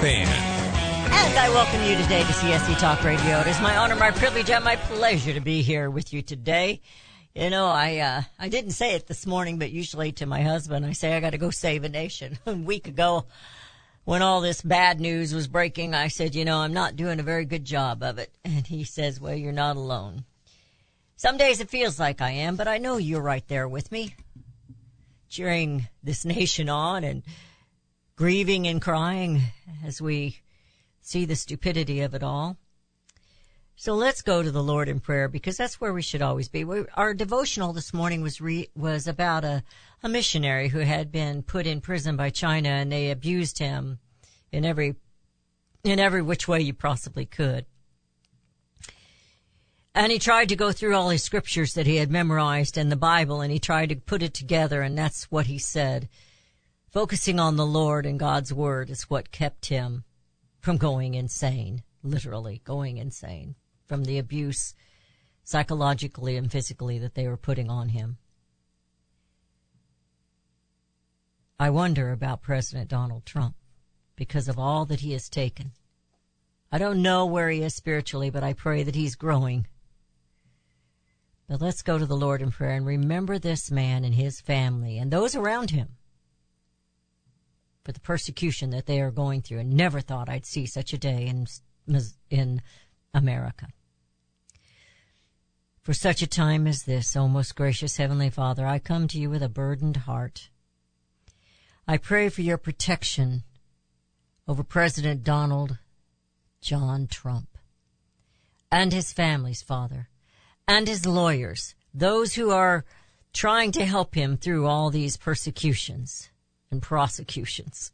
And I welcome you today to CSC Talk Radio. It is my honor, my privilege, and my pleasure to be here with you today. You know, I uh, I didn't say it this morning, but usually to my husband, I say I got to go save a nation. a week ago, when all this bad news was breaking, I said, you know, I'm not doing a very good job of it. And he says, well, you're not alone. Some days it feels like I am, but I know you're right there with me, cheering this nation on and grieving and crying as we see the stupidity of it all. So let's go to the Lord in prayer because that's where we should always be. We, our devotional this morning was re, was about a, a missionary who had been put in prison by China and they abused him in every in every which way you possibly could. And he tried to go through all his scriptures that he had memorized in the Bible and he tried to put it together and that's what he said. Focusing on the Lord and God's word is what kept him from going insane, literally going insane from the abuse psychologically and physically that they were putting on him. I wonder about President Donald Trump because of all that he has taken. I don't know where he is spiritually, but I pray that he's growing. But let's go to the Lord in prayer and remember this man and his family and those around him for the persecution that they are going through and never thought I'd see such a day in, in America. For such a time as this, O most gracious Heavenly Father, I come to you with a burdened heart. I pray for your protection over President Donald John Trump and his families, Father, and his lawyers, those who are trying to help him through all these persecutions and prosecutions.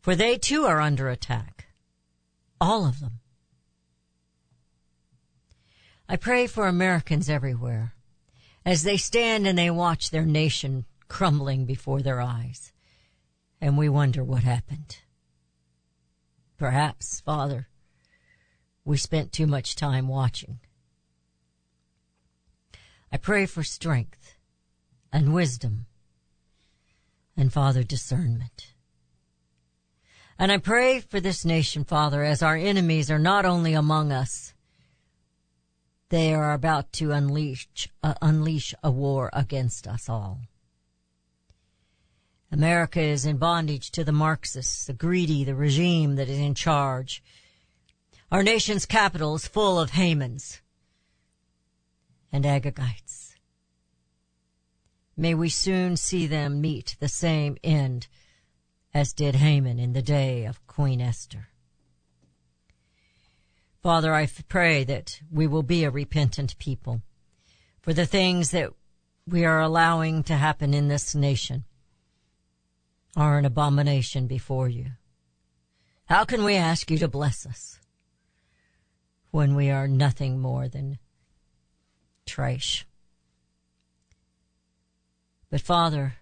For they too are under attack. All of them. I pray for Americans everywhere as they stand and they watch their nation crumbling before their eyes. And we wonder what happened. Perhaps, Father, we spent too much time watching. I pray for strength and wisdom and Father, discernment. And I pray for this nation, Father, as our enemies are not only among us, they are about to unleash, uh, unleash a war against us all. America is in bondage to the Marxists, the greedy, the regime that is in charge. Our nation's capital is full of Hamans and Agagites. May we soon see them meet the same end as did Haman in the day of Queen Esther. Father, I pray that we will be a repentant people for the things that we are allowing to happen in this nation are an abomination before you. How can we ask you to bless us when we are nothing more than trash? But Father,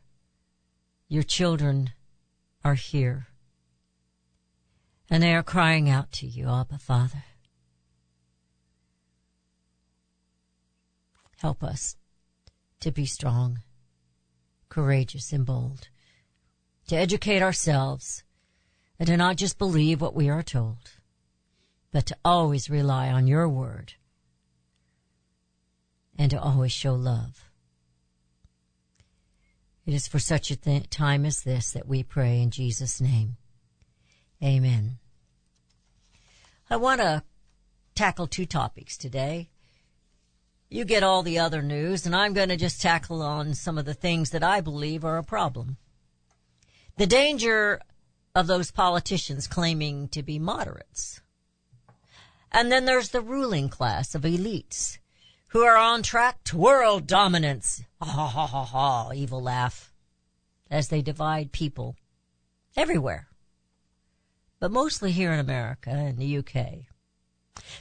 your children are here. And they are crying out to you, Abba Father. Help us to be strong, courageous, and bold, to educate ourselves, and to not just believe what we are told, but to always rely on your word, and to always show love. It is for such a th- time as this that we pray in Jesus' name. Amen. I want to tackle two topics today. You get all the other news, and I'm going to just tackle on some of the things that I believe are a problem. The danger of those politicians claiming to be moderates. And then there's the ruling class of elites who are on track to world dominance. Ha ha ha ha ha, evil laugh. As they divide people everywhere, but mostly here in America and the UK.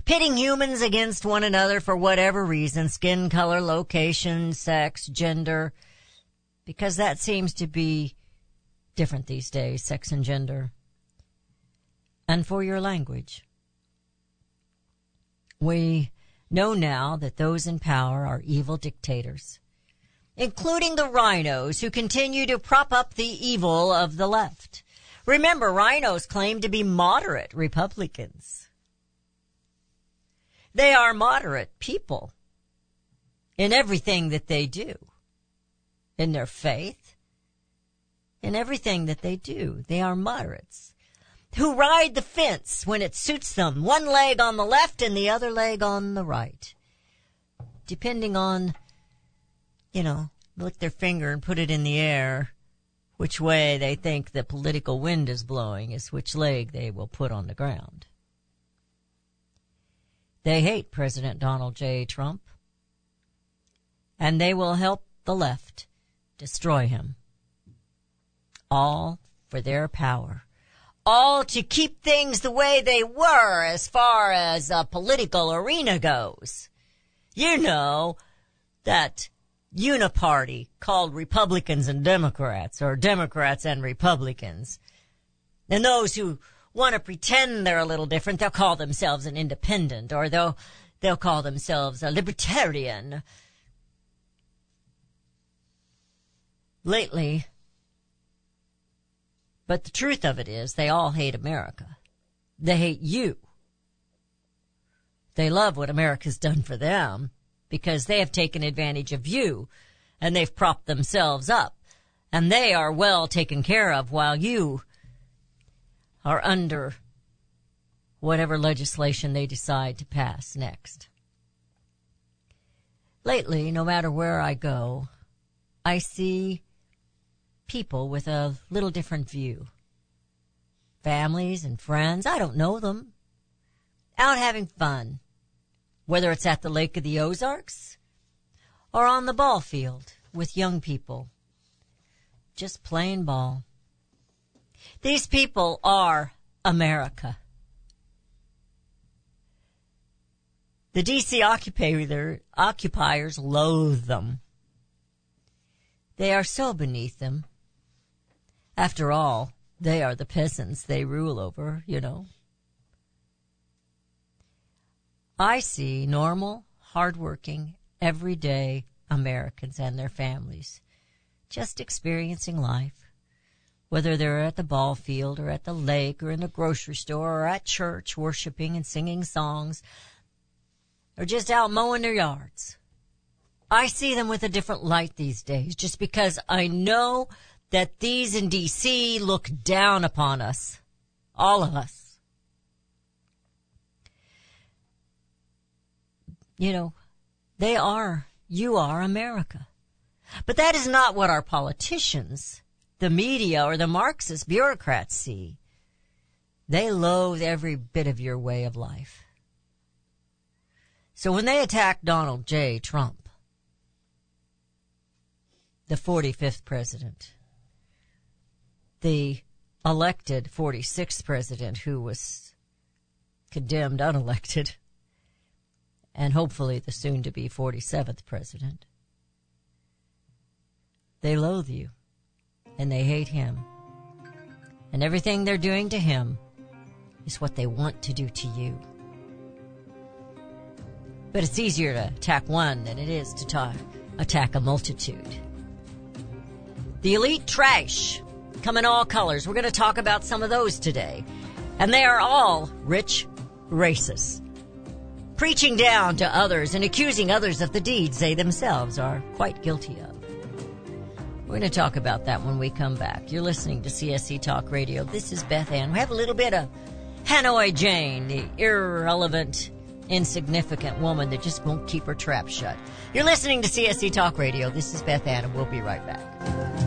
Pitting humans against one another for whatever reason, skin color, location, sex, gender, because that seems to be different these days, sex and gender. And for your language. We know now that those in power are evil dictators, including the rhinos who continue to prop up the evil of the left. Remember, rhinos claim to be moderate Republicans. They are moderate people in everything that they do, in their faith, in everything that they do. They are moderates who ride the fence when it suits them, one leg on the left and the other leg on the right. Depending on, you know, lick their finger and put it in the air, which way they think the political wind is blowing is which leg they will put on the ground. They hate President Donald J. Trump, and they will help the left destroy him. All for their power all to keep things the way they were as far as a political arena goes. You know, that uniparty called Republicans and Democrats, or Democrats and Republicans. And those who want to pretend they're a little different, they'll call themselves an independent, or they'll, they'll call themselves a libertarian. Lately, but the truth of it is they all hate America. They hate you. They love what America's done for them because they have taken advantage of you and they've propped themselves up and they are well taken care of while you are under whatever legislation they decide to pass next. Lately, no matter where I go, I see people with a little different view. Families and friends, I don't know them. Out having fun. Whether it's at the Lake of the Ozarks or on the ball field with young people. Just playing ball. These people are America. The DC occupier, occupiers loathe them. They are so beneath them after all, they are the peasants they rule over, you know. I see normal, hardworking, everyday Americans and their families just experiencing life, whether they're at the ball field or at the lake or in the grocery store or at church worshiping and singing songs or just out mowing their yards. I see them with a different light these days just because I know that these in DC look down upon us. All of us. You know, they are, you are America. But that is not what our politicians, the media, or the Marxist bureaucrats see. They loathe every bit of your way of life. So when they attack Donald J. Trump, the 45th president, the elected 46th president who was condemned unelected, and hopefully the soon to be 47th president. They loathe you and they hate him. And everything they're doing to him is what they want to do to you. But it's easier to attack one than it is to talk, attack a multitude. The elite trash come in all colors. We're going to talk about some of those today. And they are all rich racists. Preaching down to others and accusing others of the deeds they themselves are quite guilty of. We're going to talk about that when we come back. You're listening to CSC Talk Radio. This is Beth Ann. We have a little bit of Hanoi Jane, the irrelevant, insignificant woman that just won't keep her trap shut. You're listening to CSC Talk Radio. This is Beth Ann, and we'll be right back.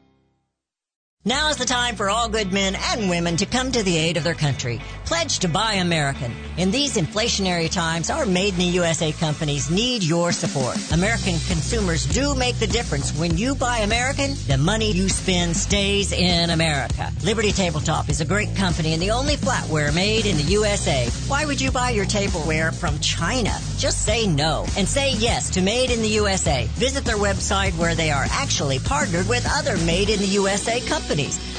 Now is the time for all good men and women to come to the aid of their country. Pledge to buy American. In these inflationary times, our made in the USA companies need your support. American consumers do make the difference. When you buy American, the money you spend stays in America. Liberty Tabletop is a great company and the only flatware made in the USA. Why would you buy your tableware from China? Just say no and say yes to Made in the USA. Visit their website where they are actually partnered with other Made in the USA companies.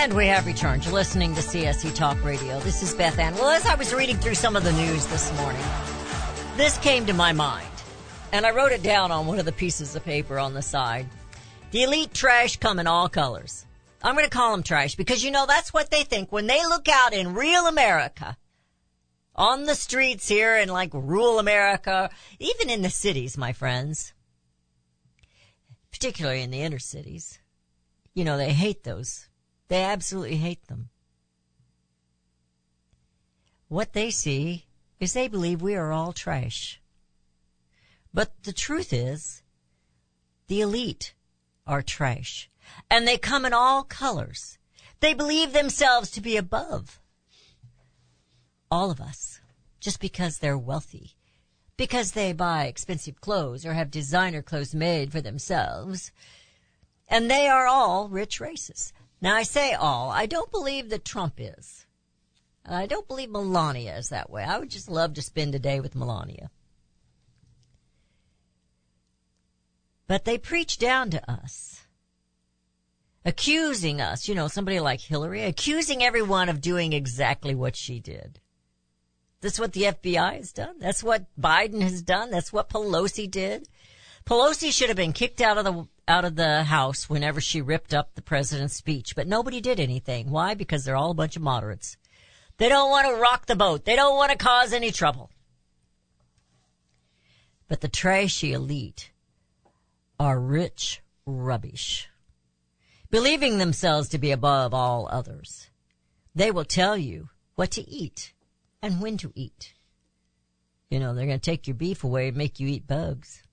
And we have returned. You're listening to CSC Talk Radio. This is Beth Ann. Well, as I was reading through some of the news this morning, this came to my mind. And I wrote it down on one of the pieces of paper on the side. The elite trash come in all colors. I'm going to call them trash because you know that's what they think when they look out in real America. On the streets here in like rural America, even in the cities, my friends. Particularly in the inner cities. You know, they hate those they absolutely hate them. What they see is they believe we are all trash. But the truth is, the elite are trash. And they come in all colors. They believe themselves to be above all of us just because they're wealthy. Because they buy expensive clothes or have designer clothes made for themselves. And they are all rich races. Now I say all. I don't believe that Trump is. And I don't believe Melania is that way. I would just love to spend a day with Melania. But they preach down to us. Accusing us, you know, somebody like Hillary, accusing everyone of doing exactly what she did. That's what the FBI has done. That's what Biden has done. That's what Pelosi did. Pelosi should have been kicked out of the out of the House whenever she ripped up the president's speech, but nobody did anything. Why? Because they're all a bunch of moderates. They don't want to rock the boat. They don't want to cause any trouble. But the trashy elite are rich rubbish, believing themselves to be above all others. They will tell you what to eat and when to eat. You know, they're going to take your beef away and make you eat bugs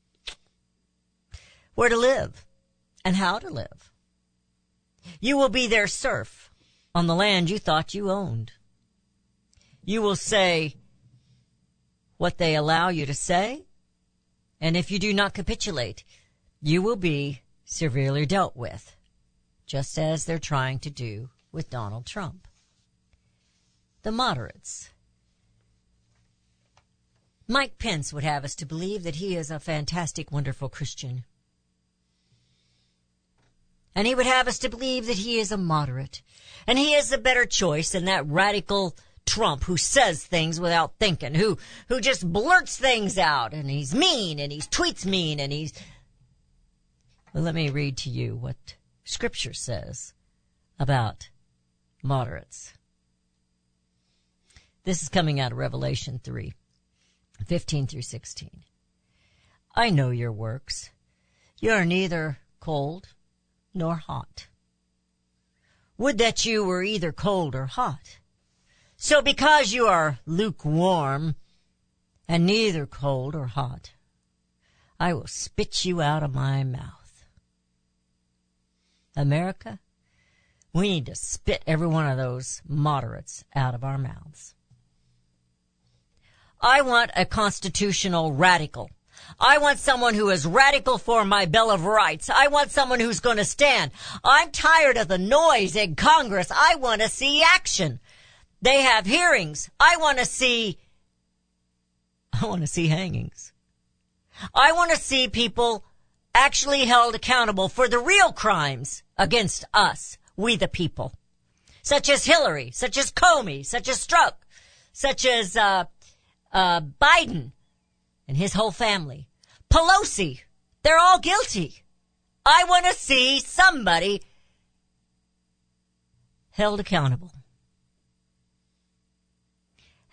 where to live, and how to live. You will be their serf on the land you thought you owned. You will say what they allow you to say, and if you do not capitulate, you will be severely dealt with, just as they're trying to do with Donald Trump. The moderates. Mike Pence would have us to believe that he is a fantastic, wonderful Christian. And he would have us to believe that he is a moderate. And he is a better choice than that radical Trump who says things without thinking, who, who just blurts things out and he's mean and he tweets mean and he's, well, let me read to you what scripture says about moderates. This is coming out of Revelation 3, 15 through 16. I know your works. You are neither cold nor hot. Would that you were either cold or hot. So because you are lukewarm and neither cold or hot, I will spit you out of my mouth. America, we need to spit every one of those moderates out of our mouths. I want a constitutional radical. I want someone who is radical for my Bill of Rights. I want someone who's going to stand. I'm tired of the noise in Congress. I want to see action. They have hearings. I want to see, I want to see hangings. I want to see people actually held accountable for the real crimes against us, we the people. Such as Hillary, such as Comey, such as Strzok, such as, uh, uh, Biden and his whole family. Pelosi, they're all guilty. I want to see somebody held accountable.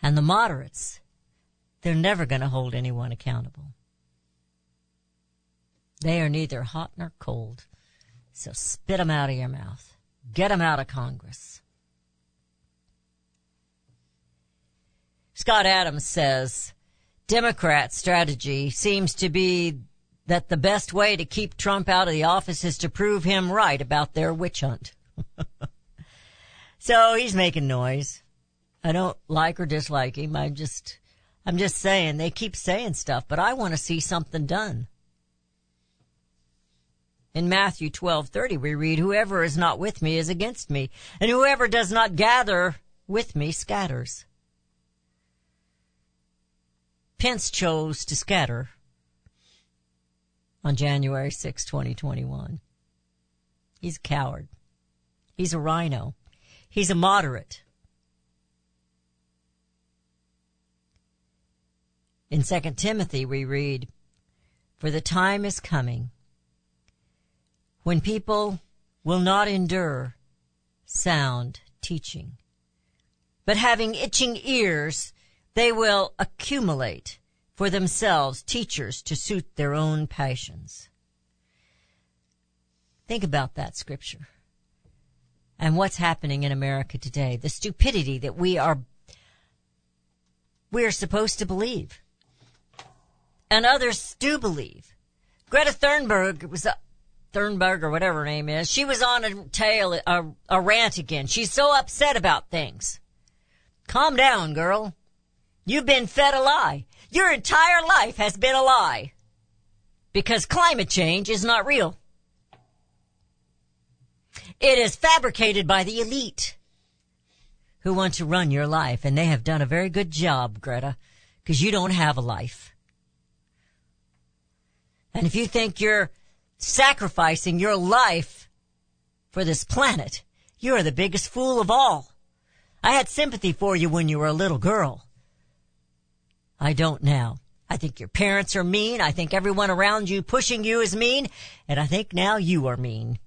And the moderates, they're never going to hold anyone accountable. They are neither hot nor cold. So spit them out of your mouth. Get them out of Congress. Scott Adams says, Democrat strategy seems to be that the best way to keep Trump out of the office is to prove him right about their witch hunt. so he's making noise. I don't like or dislike him. I just, I'm just saying they keep saying stuff, but I want to see something done. In Matthew 12:30 we read whoever is not with me is against me and whoever does not gather with me scatters. Pence chose to scatter on January 6, 2021. He's a coward. He's a rhino. He's a moderate. In 2 Timothy, we read, For the time is coming when people will not endure sound teaching, but having itching ears, they will accumulate for themselves teachers to suit their own passions. Think about that scripture and what's happening in America today. The stupidity that we are, we are supposed to believe and others do believe. Greta Thunberg was a, Thunberg or whatever her name is. She was on a tail, a, a rant again. She's so upset about things. Calm down, girl. You've been fed a lie. Your entire life has been a lie. Because climate change is not real. It is fabricated by the elite who want to run your life, and they have done a very good job, Greta, because you don't have a life. And if you think you're sacrificing your life for this planet, you're the biggest fool of all. I had sympathy for you when you were a little girl. I don't now. I think your parents are mean. I think everyone around you pushing you is mean. And I think now you are mean.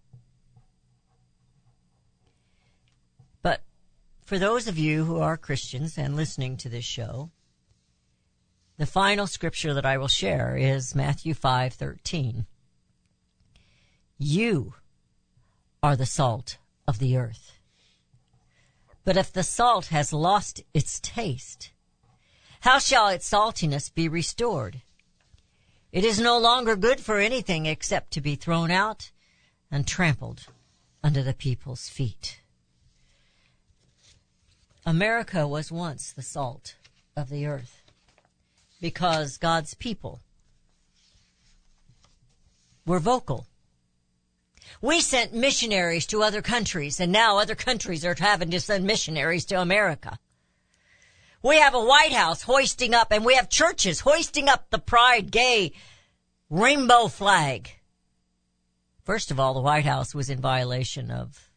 But for those of you who are Christians and listening to this show, the final scripture that I will share is Matthew 5:13. You are the salt of the earth. But if the salt has lost its taste, how shall its saltiness be restored? It is no longer good for anything except to be thrown out and trampled under the people's feet. America was once the salt of the earth because God's people were vocal. We sent missionaries to other countries and now other countries are having to send missionaries to America. We have a White House hoisting up and we have churches hoisting up the pride gay rainbow flag. First of all, the White House was in violation of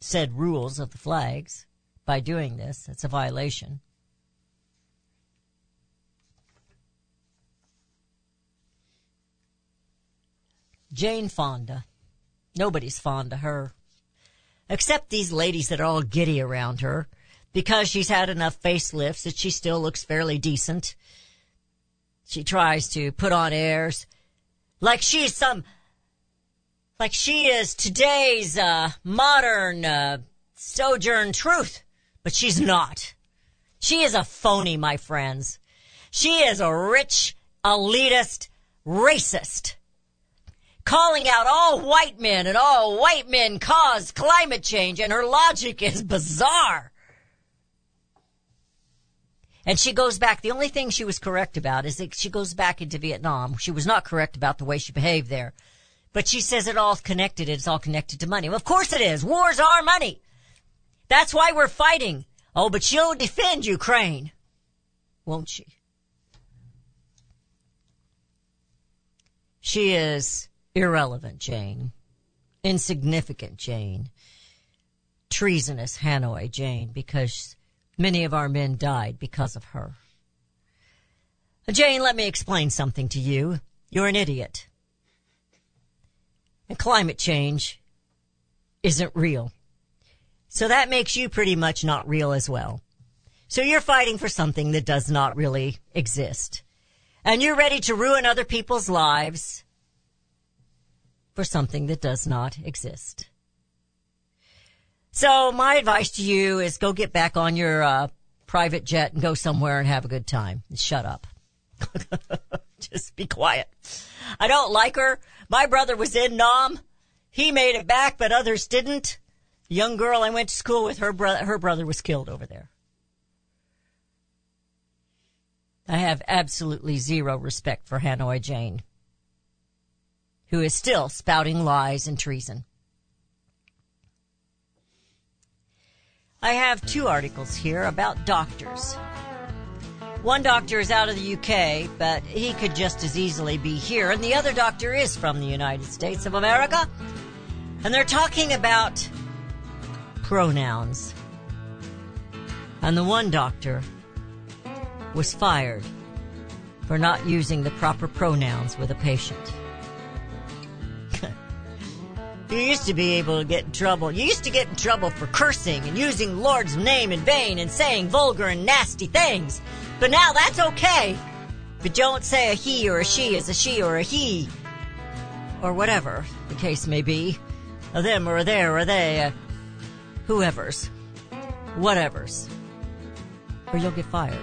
said rules of the flags by doing this. It's a violation. Jane Fonda. Nobody's fond of her. Except these ladies that are all giddy around her because she's had enough facelifts that she still looks fairly decent. She tries to put on airs like she's some, like she is today's, uh, modern, uh, sojourn truth, but she's not. She is a phony, my friends. She is a rich, elitist, racist calling out all white men and all white men cause climate change and her logic is bizarre. And she goes back, the only thing she was correct about is that she goes back into Vietnam. She was not correct about the way she behaved there. But she says it all connected, it's all connected to money. Well, of course it is. Wars are money. That's why we're fighting. Oh, but she'll defend Ukraine. Won't she? She is irrelevant Jane, insignificant Jane, treasonous Hanoi Jane, because many of our men died because of her. Jane, let me explain something to you. You're an idiot. And climate change isn't real. So that makes you pretty much not real as well. So you're fighting for something that does not really exist. And you're ready to ruin other people's lives for something that does not exist. So my advice to you is go get back on your uh, private jet and go somewhere and have a good time. Shut up. Just be quiet. I don't like her. My brother was in Nam. He made it back, but others didn't. Young girl I went to school with, her brother, her brother was killed over there. I have absolutely zero respect for Hanoi Jane who is still spouting lies and treason. I have two articles here about doctors. One doctor is out of the UK, but he could just as easily be here, and the other doctor is from the United States of America. And they're talking about pronouns. And the one doctor was fired for not using the proper pronouns with a patient. You used to be able to get in trouble. You used to get in trouble for cursing and using Lord's name in vain and saying vulgar and nasty things. But now that's okay. But don't say a he or a she is a she or a he. Or whatever the case may be. A them or a there or a they. Uh, whoever's. Whatever's. Or you'll get fired.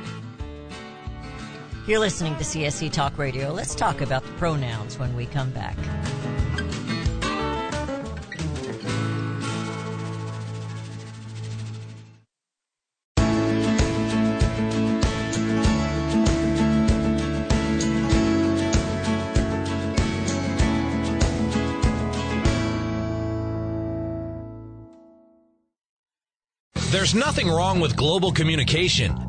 You're listening to CSC Talk Radio. Let's talk about the pronouns when we come back. There's nothing wrong with global communication.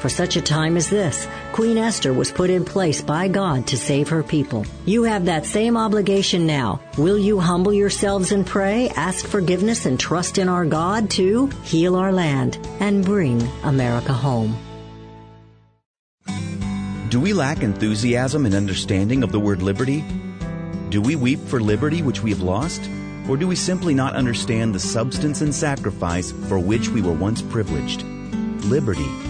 For such a time as this, Queen Esther was put in place by God to save her people. You have that same obligation now. Will you humble yourselves and pray, ask forgiveness, and trust in our God to heal our land and bring America home? Do we lack enthusiasm and understanding of the word liberty? Do we weep for liberty which we have lost? Or do we simply not understand the substance and sacrifice for which we were once privileged? Liberty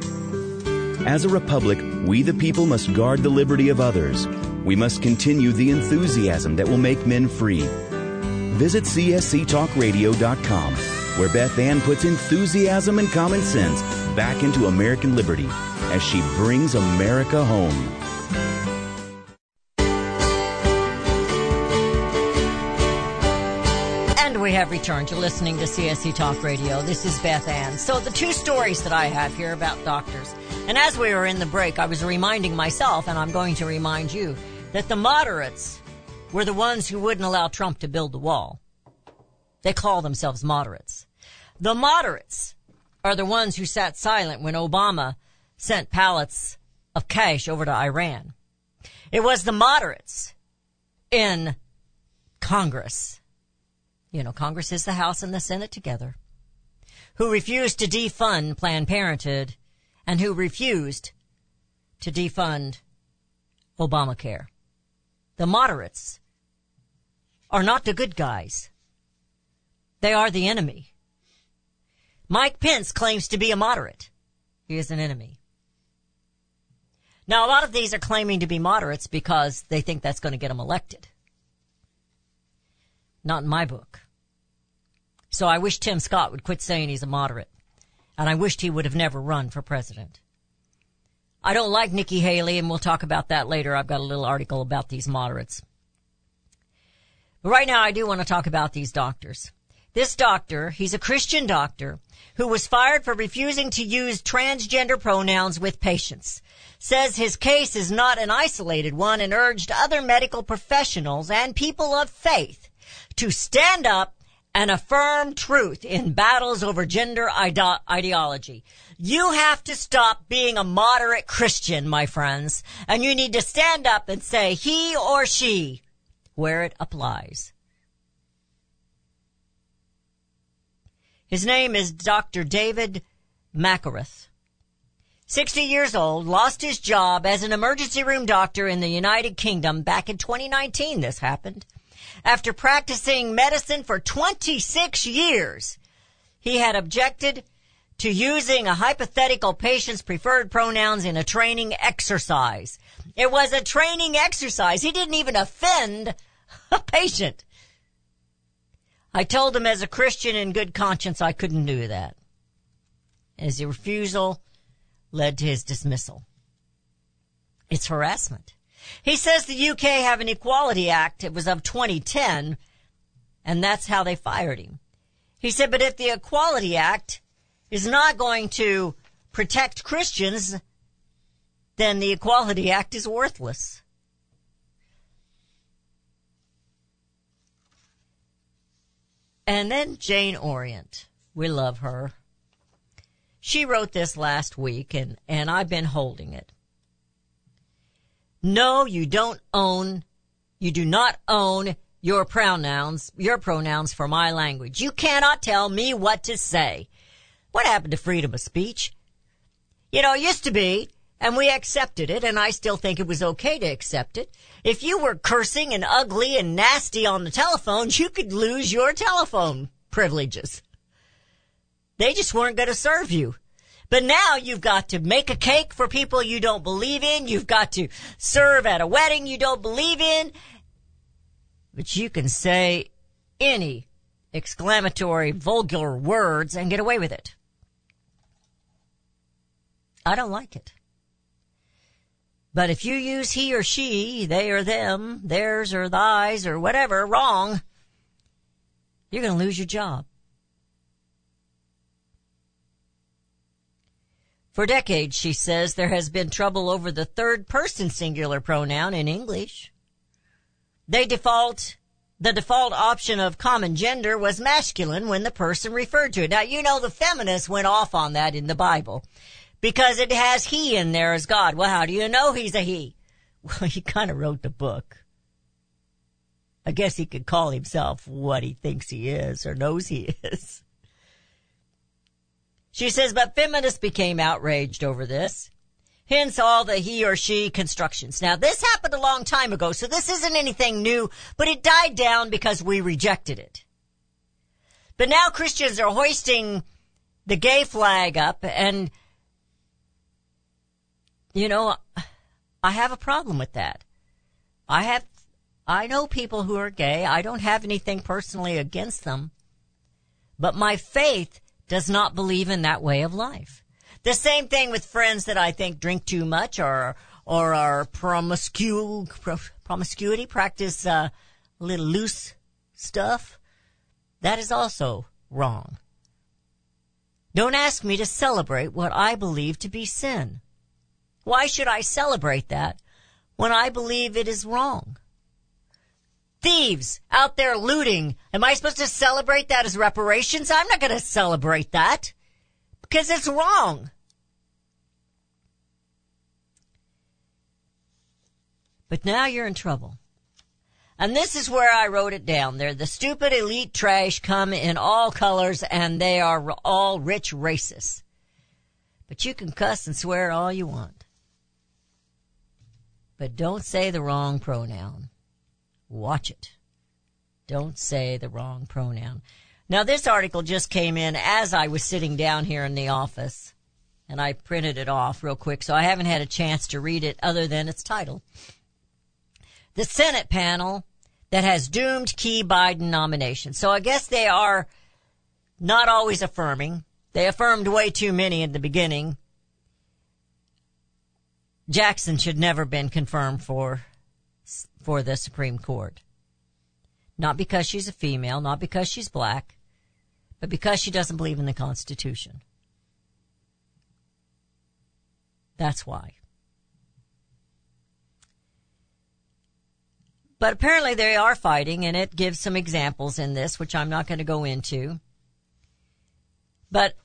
As a republic, we the people must guard the liberty of others. We must continue the enthusiasm that will make men free. Visit csctalkradio.com, where Beth Ann puts enthusiasm and common sense back into American liberty as she brings America home. And we have returned to listening to CSC Talk Radio. This is Beth Ann. So the two stories that I have here about doctors. And as we were in the break, I was reminding myself, and I'm going to remind you, that the moderates were the ones who wouldn't allow Trump to build the wall. They call themselves moderates. The moderates are the ones who sat silent when Obama sent pallets of cash over to Iran. It was the moderates in Congress. You know, Congress is the House and the Senate together who refused to defund Planned Parenthood and who refused to defund Obamacare. The moderates are not the good guys. They are the enemy. Mike Pence claims to be a moderate. He is an enemy. Now, a lot of these are claiming to be moderates because they think that's going to get them elected. Not in my book. So I wish Tim Scott would quit saying he's a moderate. And I wished he would have never run for president. I don't like Nikki Haley, and we'll talk about that later. I've got a little article about these moderates. But right now, I do want to talk about these doctors. This doctor, he's a Christian doctor, who was fired for refusing to use transgender pronouns with patients, says his case is not an isolated one and urged other medical professionals and people of faith to stand up and affirm truth in battles over gender ide- ideology. You have to stop being a moderate Christian, my friends, and you need to stand up and say he or she where it applies. His name is Dr. David Mackereth. 60 years old, lost his job as an emergency room doctor in the United Kingdom back in 2019 this happened. After practicing medicine for 26 years, he had objected to using a hypothetical patient's preferred pronouns in a training exercise. It was a training exercise. He didn't even offend a patient. I told him as a Christian in good conscience I couldn't do that. His refusal led to his dismissal. It's harassment. He says the UK have an Equality Act. It was of 2010, and that's how they fired him. He said, but if the Equality Act is not going to protect Christians, then the Equality Act is worthless. And then Jane Orient. We love her. She wrote this last week and, and I've been holding it. No, you don't own, you do not own your pronouns, your pronouns for my language. You cannot tell me what to say. What happened to freedom of speech? You know, it used to be, and we accepted it, and I still think it was okay to accept it. If you were cursing and ugly and nasty on the telephone, you could lose your telephone privileges. They just weren't going to serve you. But now you've got to make a cake for people you don't believe in. You've got to serve at a wedding you don't believe in. But you can say any exclamatory vulgar words and get away with it. I don't like it. But if you use he or she, they or them, theirs or thys or whatever wrong, you're going to lose your job. For decades, she says, there has been trouble over the third person singular pronoun in English. They default, the default option of common gender was masculine when the person referred to it. Now, you know, the feminists went off on that in the Bible because it has he in there as God. Well, how do you know he's a he? Well, he kind of wrote the book. I guess he could call himself what he thinks he is or knows he is. She says, but feminists became outraged over this. Hence all the he or she constructions. Now this happened a long time ago, so this isn't anything new, but it died down because we rejected it. But now Christians are hoisting the gay flag up and, you know, I have a problem with that. I have, I know people who are gay. I don't have anything personally against them. But my faith does not believe in that way of life. The same thing with friends that I think drink too much or or are promiscu- promiscuity, practice uh, little loose stuff. That is also wrong. Don't ask me to celebrate what I believe to be sin. Why should I celebrate that when I believe it is wrong? Thieves out there looting. Am I supposed to celebrate that as reparations? I'm not going to celebrate that because it's wrong. But now you're in trouble. And this is where I wrote it down there. The stupid elite trash come in all colors and they are all rich racists. But you can cuss and swear all you want. But don't say the wrong pronoun. Watch it. Don't say the wrong pronoun. Now this article just came in as I was sitting down here in the office and I printed it off real quick, so I haven't had a chance to read it other than its title. The Senate panel that has doomed key Biden nomination. So I guess they are not always affirming. They affirmed way too many in the beginning. Jackson should never been confirmed for for the Supreme Court. Not because she's a female, not because she's black, but because she doesn't believe in the Constitution. That's why. But apparently they are fighting, and it gives some examples in this, which I'm not going to go into. But,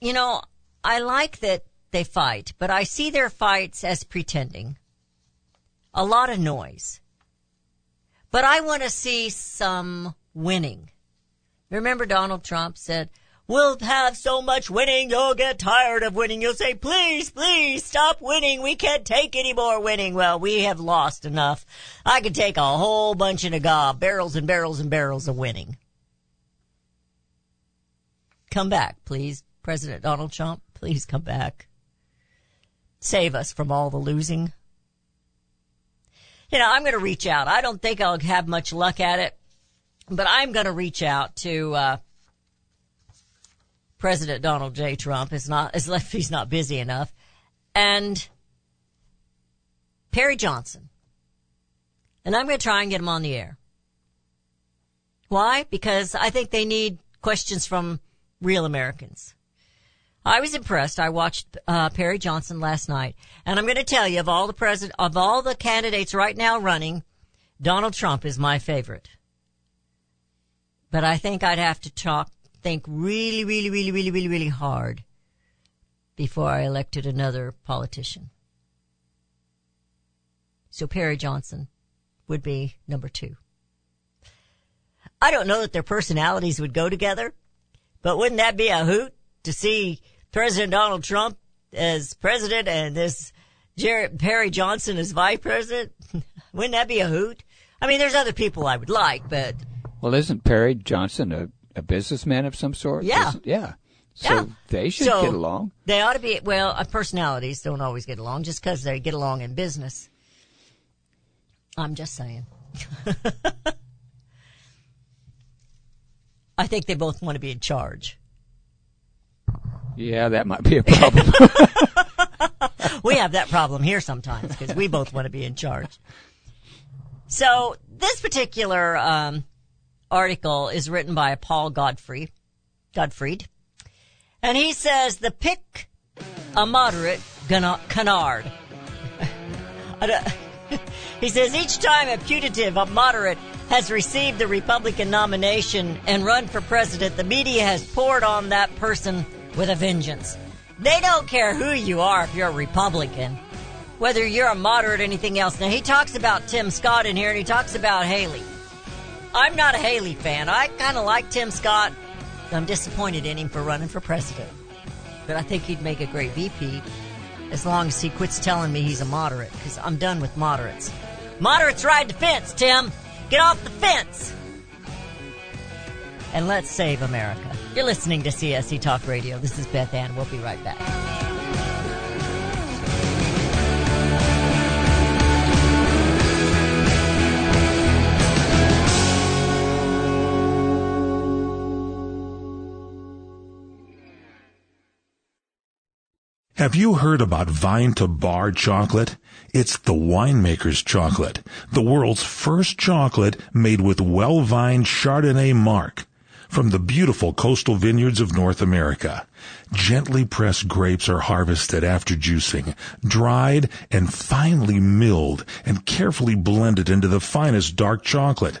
you know, I like that they fight, but I see their fights as pretending. A lot of noise. But I want to see some winning. Remember Donald Trump said, We'll have so much winning, you'll get tired of winning. You'll say, please, please stop winning. We can't take any more winning. Well, we have lost enough. I could take a whole bunch of gob, barrels and barrels and barrels of winning. Come back, please. President Donald Trump, please come back. Save us from all the losing. You know, I'm going to reach out. I don't think I'll have much luck at it, but I'm going to reach out to, uh, President Donald J. Trump is not, as if he's not busy enough. And Perry Johnson. And I'm going to try and get him on the air. Why? Because I think they need questions from real Americans. I was impressed. I watched uh, Perry Johnson last night, and I'm going to tell you of all the president of all the candidates right now running, Donald Trump is my favorite. But I think I'd have to talk think really, really, really, really, really, really hard before I elected another politician. So Perry Johnson would be number two. I don't know that their personalities would go together, but wouldn't that be a hoot to see President Donald Trump as president and this Jared Perry Johnson as vice president? wouldn't that be a hoot? I mean, there's other people I would like, but. Well, isn't Perry Johnson a a businessman of some sort? Yeah. Isn't, yeah. So yeah. they should so get along. They ought to be, well, uh, personalities don't always get along just because they get along in business. I'm just saying. I think they both want to be in charge. Yeah, that might be a problem. we have that problem here sometimes because we both want to be in charge. So this particular um, article is written by Paul Godfrey, Godfried. And he says the pick a moderate canard. he says each time a putative, a moderate, has received the Republican nomination and run for president, the media has poured on that person with a vengeance. They don't care who you are if you're a Republican, whether you're a moderate or anything else. Now he talks about Tim Scott in here and he talks about Haley. I'm not a Haley fan. I kind of like Tim Scott. I'm disappointed in him for running for president. But I think he'd make a great VP as long as he quits telling me he's a moderate, because I'm done with moderates. Moderates ride the fence, Tim! Get off the fence! And let's save America. You're listening to CSC Talk Radio. This is Beth Ann. We'll be right back. Have you heard about Vine to Bar chocolate? It's the winemaker's chocolate, the world's first chocolate made with well-vined Chardonnay marc from the beautiful coastal vineyards of North America. Gently pressed grapes are harvested after juicing, dried and finely milled and carefully blended into the finest dark chocolate.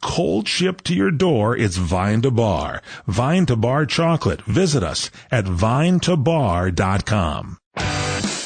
cold shipped to your door, it's Vine to Bar. Vine to Bar chocolate. Visit us at vinetobar.com.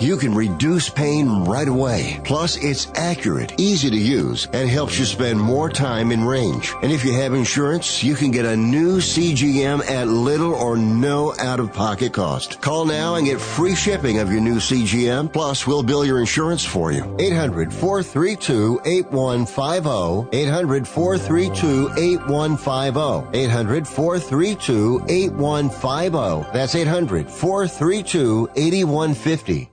You can reduce pain right away. Plus, it's accurate, easy to use, and helps you spend more time in range. And if you have insurance, you can get a new CGM at little or no out of pocket cost. Call now and get free shipping of your new CGM. Plus, we'll bill your insurance for you. 800 432 8150. 800 432 8150. 800 432 8150. That's 800 432 8150.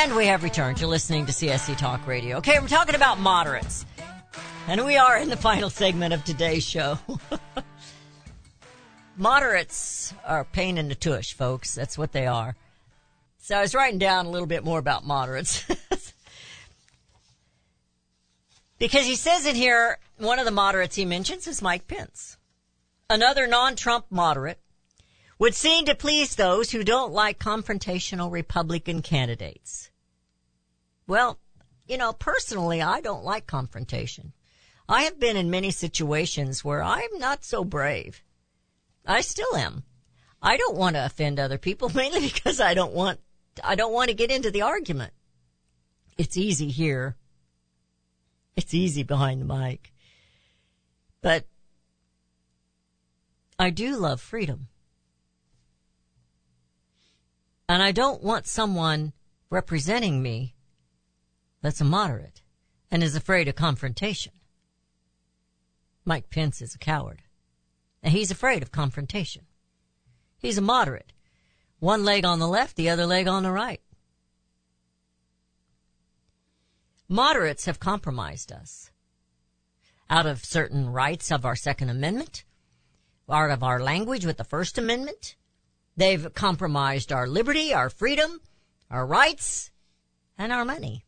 And we have returned. You're listening to CSC Talk Radio. Okay, we're talking about moderates. And we are in the final segment of today's show. moderates are pain in the tush, folks. That's what they are. So I was writing down a little bit more about moderates. because he says in here, one of the moderates he mentions is Mike Pence. Another non-Trump moderate would seem to please those who don't like confrontational Republican candidates. Well, you know, personally, I don't like confrontation. I have been in many situations where I'm not so brave. I still am. I don't want to offend other people mainly because I don't want, I don't want to get into the argument. It's easy here. It's easy behind the mic. But I do love freedom. And I don't want someone representing me that's a moderate and is afraid of confrontation. Mike Pence is a coward. And he's afraid of confrontation. He's a moderate. One leg on the left, the other leg on the right. Moderates have compromised us out of certain rights of our Second Amendment, out of our language with the First Amendment. They've compromised our liberty, our freedom, our rights, and our money.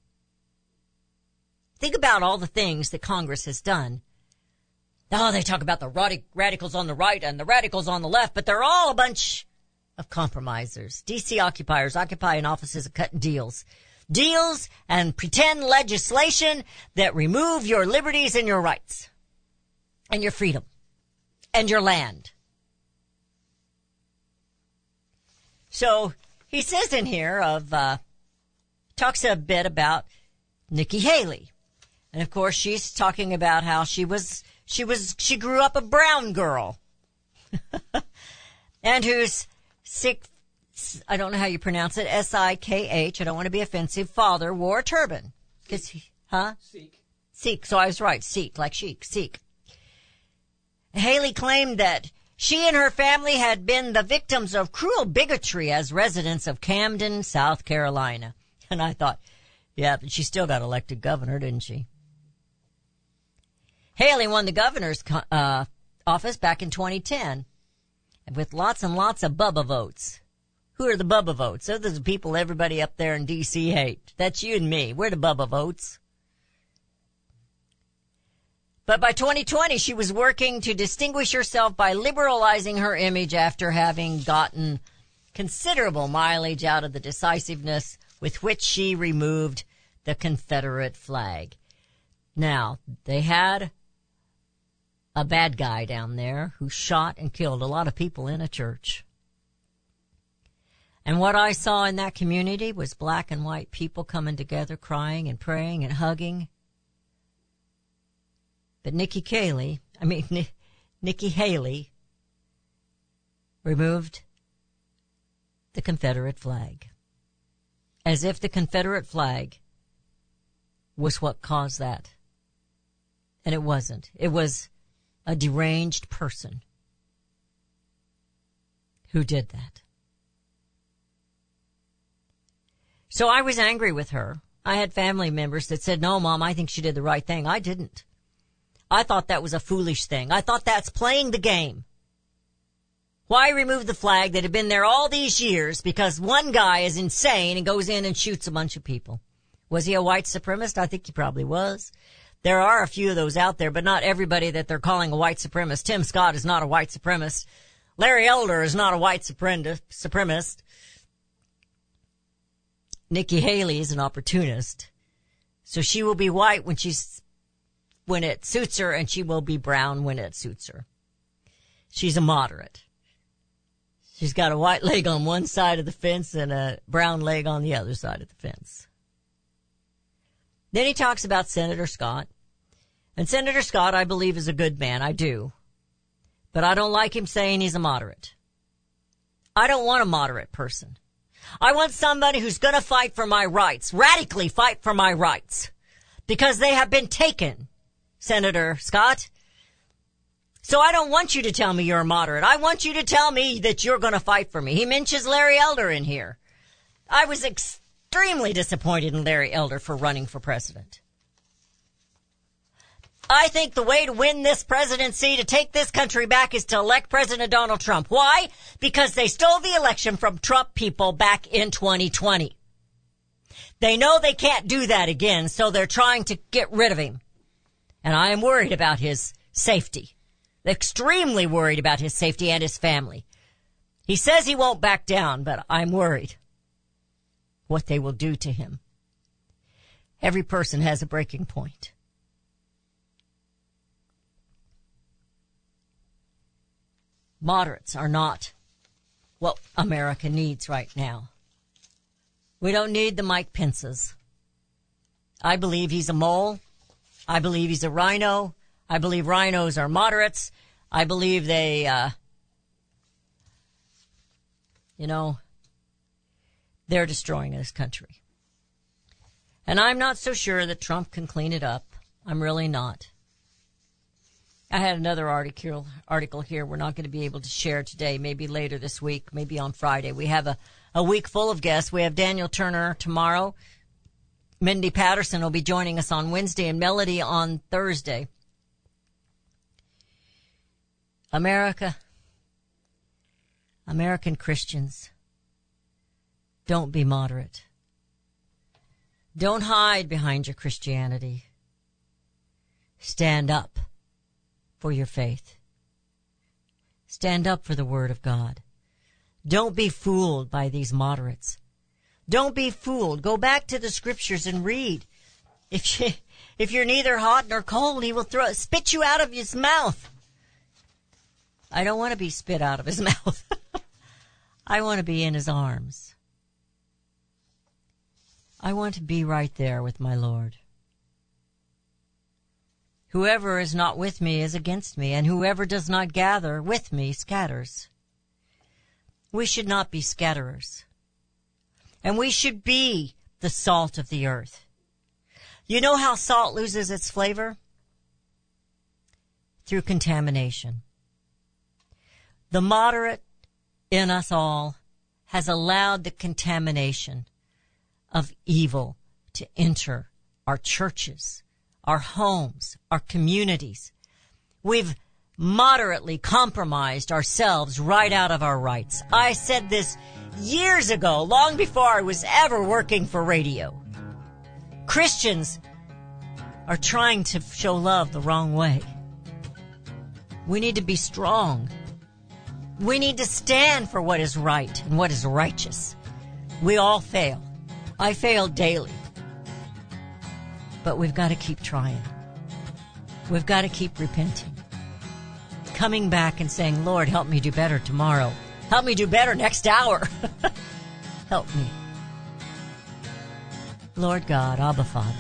Think about all the things that Congress has done. Oh, they talk about the radicals on the right and the radicals on the left, but they're all a bunch of compromisers. DC occupiers occupying offices and cutting deals. Deals and pretend legislation that remove your liberties and your rights and your freedom and your land. So he says in here of, uh, talks a bit about Nikki Haley. And of course she's talking about how she was, she was, she grew up a brown girl. and whose sick, I don't know how you pronounce it, S-I-K-H, I don't want to be offensive, father wore a turban. Cause he, huh? Sikh. Sikh, so I was right, Sikh, like Sheik, Sikh. Haley claimed that she and her family had been the victims of cruel bigotry as residents of Camden, South Carolina. And I thought, yeah, but she still got elected governor, didn't she? Haley won the governor's uh, office back in 2010 with lots and lots of Bubba votes. Who are the Bubba votes? Those are the people everybody up there in D.C. hate. That's you and me. We're the Bubba votes. But by 2020, she was working to distinguish herself by liberalizing her image after having gotten considerable mileage out of the decisiveness with which she removed the Confederate flag. Now, they had a bad guy down there who shot and killed a lot of people in a church. And what I saw in that community was black and white people coming together, crying and praying and hugging but Nikki Haley, I mean, Nikki Haley removed the Confederate flag. As if the Confederate flag was what caused that. And it wasn't. It was a deranged person who did that. So I was angry with her. I had family members that said, no, mom, I think she did the right thing. I didn't. I thought that was a foolish thing. I thought that's playing the game. Why remove the flag that had been there all these years because one guy is insane and goes in and shoots a bunch of people? Was he a white supremacist? I think he probably was. There are a few of those out there, but not everybody that they're calling a white supremacist. Tim Scott is not a white supremacist. Larry Elder is not a white supremacist. Nikki Haley is an opportunist. So she will be white when she's when it suits her and she will be brown when it suits her. She's a moderate. She's got a white leg on one side of the fence and a brown leg on the other side of the fence. Then he talks about Senator Scott. And Senator Scott, I believe, is a good man. I do. But I don't like him saying he's a moderate. I don't want a moderate person. I want somebody who's gonna fight for my rights, radically fight for my rights. Because they have been taken Senator Scott. So I don't want you to tell me you're a moderate. I want you to tell me that you're going to fight for me. He mentions Larry Elder in here. I was extremely disappointed in Larry Elder for running for president. I think the way to win this presidency, to take this country back, is to elect President Donald Trump. Why? Because they stole the election from Trump people back in 2020. They know they can't do that again, so they're trying to get rid of him. And I am worried about his safety. Extremely worried about his safety and his family. He says he won't back down, but I'm worried what they will do to him. Every person has a breaking point. Moderates are not what America needs right now. We don't need the Mike Pences. I believe he's a mole. I believe he's a rhino. I believe rhinos are moderates. I believe they, uh, you know, they're destroying this country. And I'm not so sure that Trump can clean it up. I'm really not. I had another article article here we're not going to be able to share today, maybe later this week, maybe on Friday. We have a, a week full of guests. We have Daniel Turner tomorrow. Mindy Patterson will be joining us on Wednesday and Melody on Thursday. America, American Christians, don't be moderate. Don't hide behind your Christianity. Stand up for your faith. Stand up for the Word of God. Don't be fooled by these moderates. Don't be fooled. Go back to the scriptures and read. If you, if you're neither hot nor cold, he will throw, spit you out of his mouth. I don't want to be spit out of his mouth. I want to be in his arms. I want to be right there with my Lord. Whoever is not with me is against me, and whoever does not gather with me scatters. We should not be scatterers. And we should be the salt of the earth. You know how salt loses its flavor? Through contamination. The moderate in us all has allowed the contamination of evil to enter our churches, our homes, our communities. We've moderately compromised ourselves right out of our rights. I said this years ago, long before I was ever working for radio. Christians are trying to show love the wrong way. We need to be strong. We need to stand for what is right and what is righteous. We all fail. I fail daily. But we've got to keep trying. We've got to keep repenting. Coming back and saying, Lord, help me do better tomorrow. Help me do better next hour. help me. Lord God, Abba Father,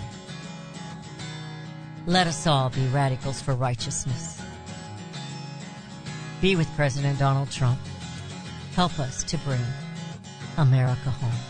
let us all be radicals for righteousness. Be with President Donald Trump. Help us to bring America home.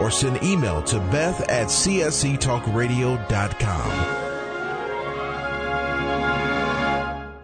or send email to beth at csctalkradio.com.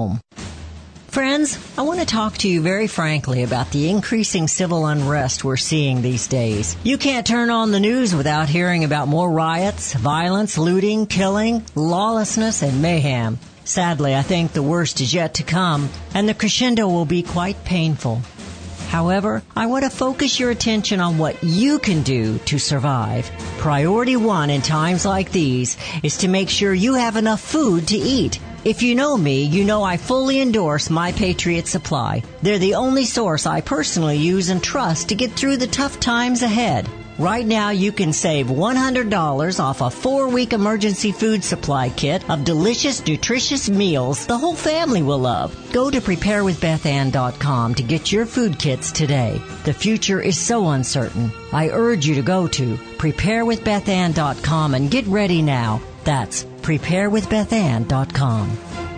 home. Friends, I want to talk to you very frankly about the increasing civil unrest we're seeing these days. You can't turn on the news without hearing about more riots, violence, looting, killing, lawlessness, and mayhem. Sadly, I think the worst is yet to come, and the crescendo will be quite painful. However, I want to focus your attention on what you can do to survive. Priority one in times like these is to make sure you have enough food to eat if you know me, you know I fully endorse My Patriot Supply. They're the only source I personally use and trust to get through the tough times ahead. Right now, you can save $100 off a four week emergency food supply kit of delicious, nutritious meals the whole family will love. Go to preparewithbethann.com to get your food kits today. The future is so uncertain. I urge you to go to preparewithbethann.com and get ready now. That's preparewithbethann.com.